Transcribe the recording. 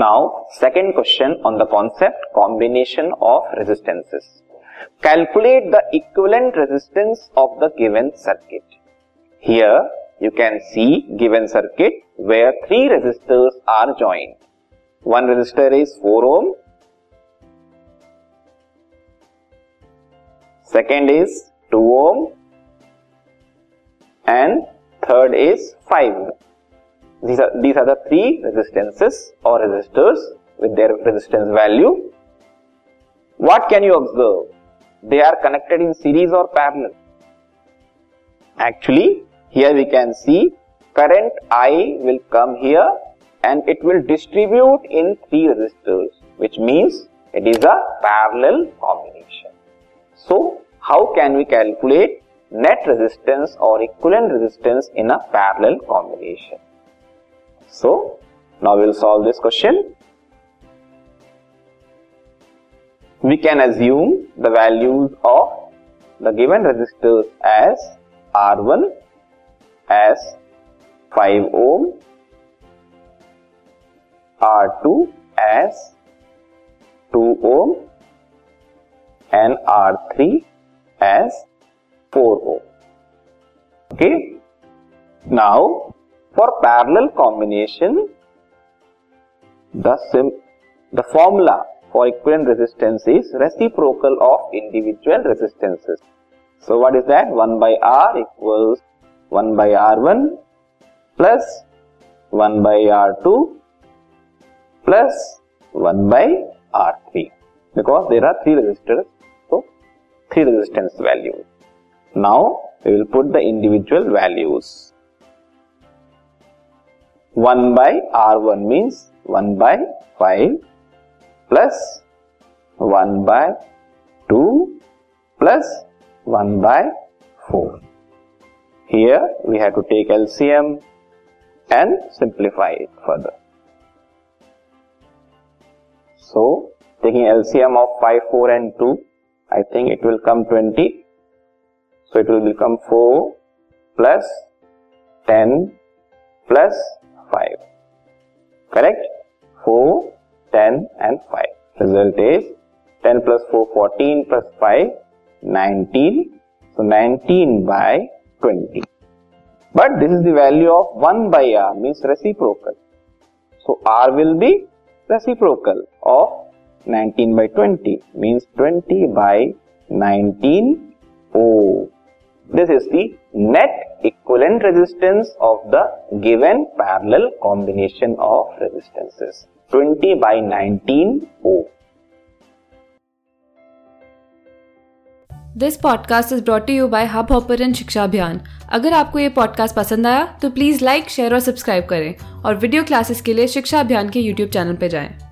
Now, second question on the concept combination of resistances. Calculate the equivalent resistance of the given circuit. Here, you can see given circuit where three resistors are joined. One resistor is 4 ohm, second is 2 ohm, and third is 5 these are, these are the three resistances or resistors with their resistance value. What can you observe? They are connected in series or parallel. Actually, here we can see current I will come here and it will distribute in three resistors, which means it is a parallel combination. So, how can we calculate net resistance or equivalent resistance in a parallel combination? So, now we'll solve this question. We can assume the values of the given resistors as R1 as 5 ohm, R2 as 2 ohm and R3 as 4 ohm. Okay. Now, for parallel combination, the, formula for equivalent resistance is reciprocal of individual resistances. So what is that? 1 by R equals 1 by R1 plus 1 by R2 plus 1 by R3 because there are three resistors. So three resistance values. Now we will put the individual values. 1 by R1 means 1 by 5 plus 1 by 2 plus 1 by 4. Here we have to take LCM and simplify it further. So, taking LCM of 5, 4 and 2, I think it will come 20. So, it will become 4 plus 10 plus 5. Correct? 4, 10 and 5. Result is 10 plus 4, 14 plus 5, 19. So 19 by 20. But this is the value of 1 by R means reciprocal. So R will be reciprocal of 19 by 20 means 20 by 19 ohm. This is the net equivalent resistance of the given parallel combination of resistances 20 by 19 O. This podcast is brought you by Hubhopper Shiksha Abhiyan अगर आपको ये podcast पसंद आया तो please like share और subscribe करें और video classes के लिए शिक्षा अभियान के यूट्यूब चैनल पर जाएँ।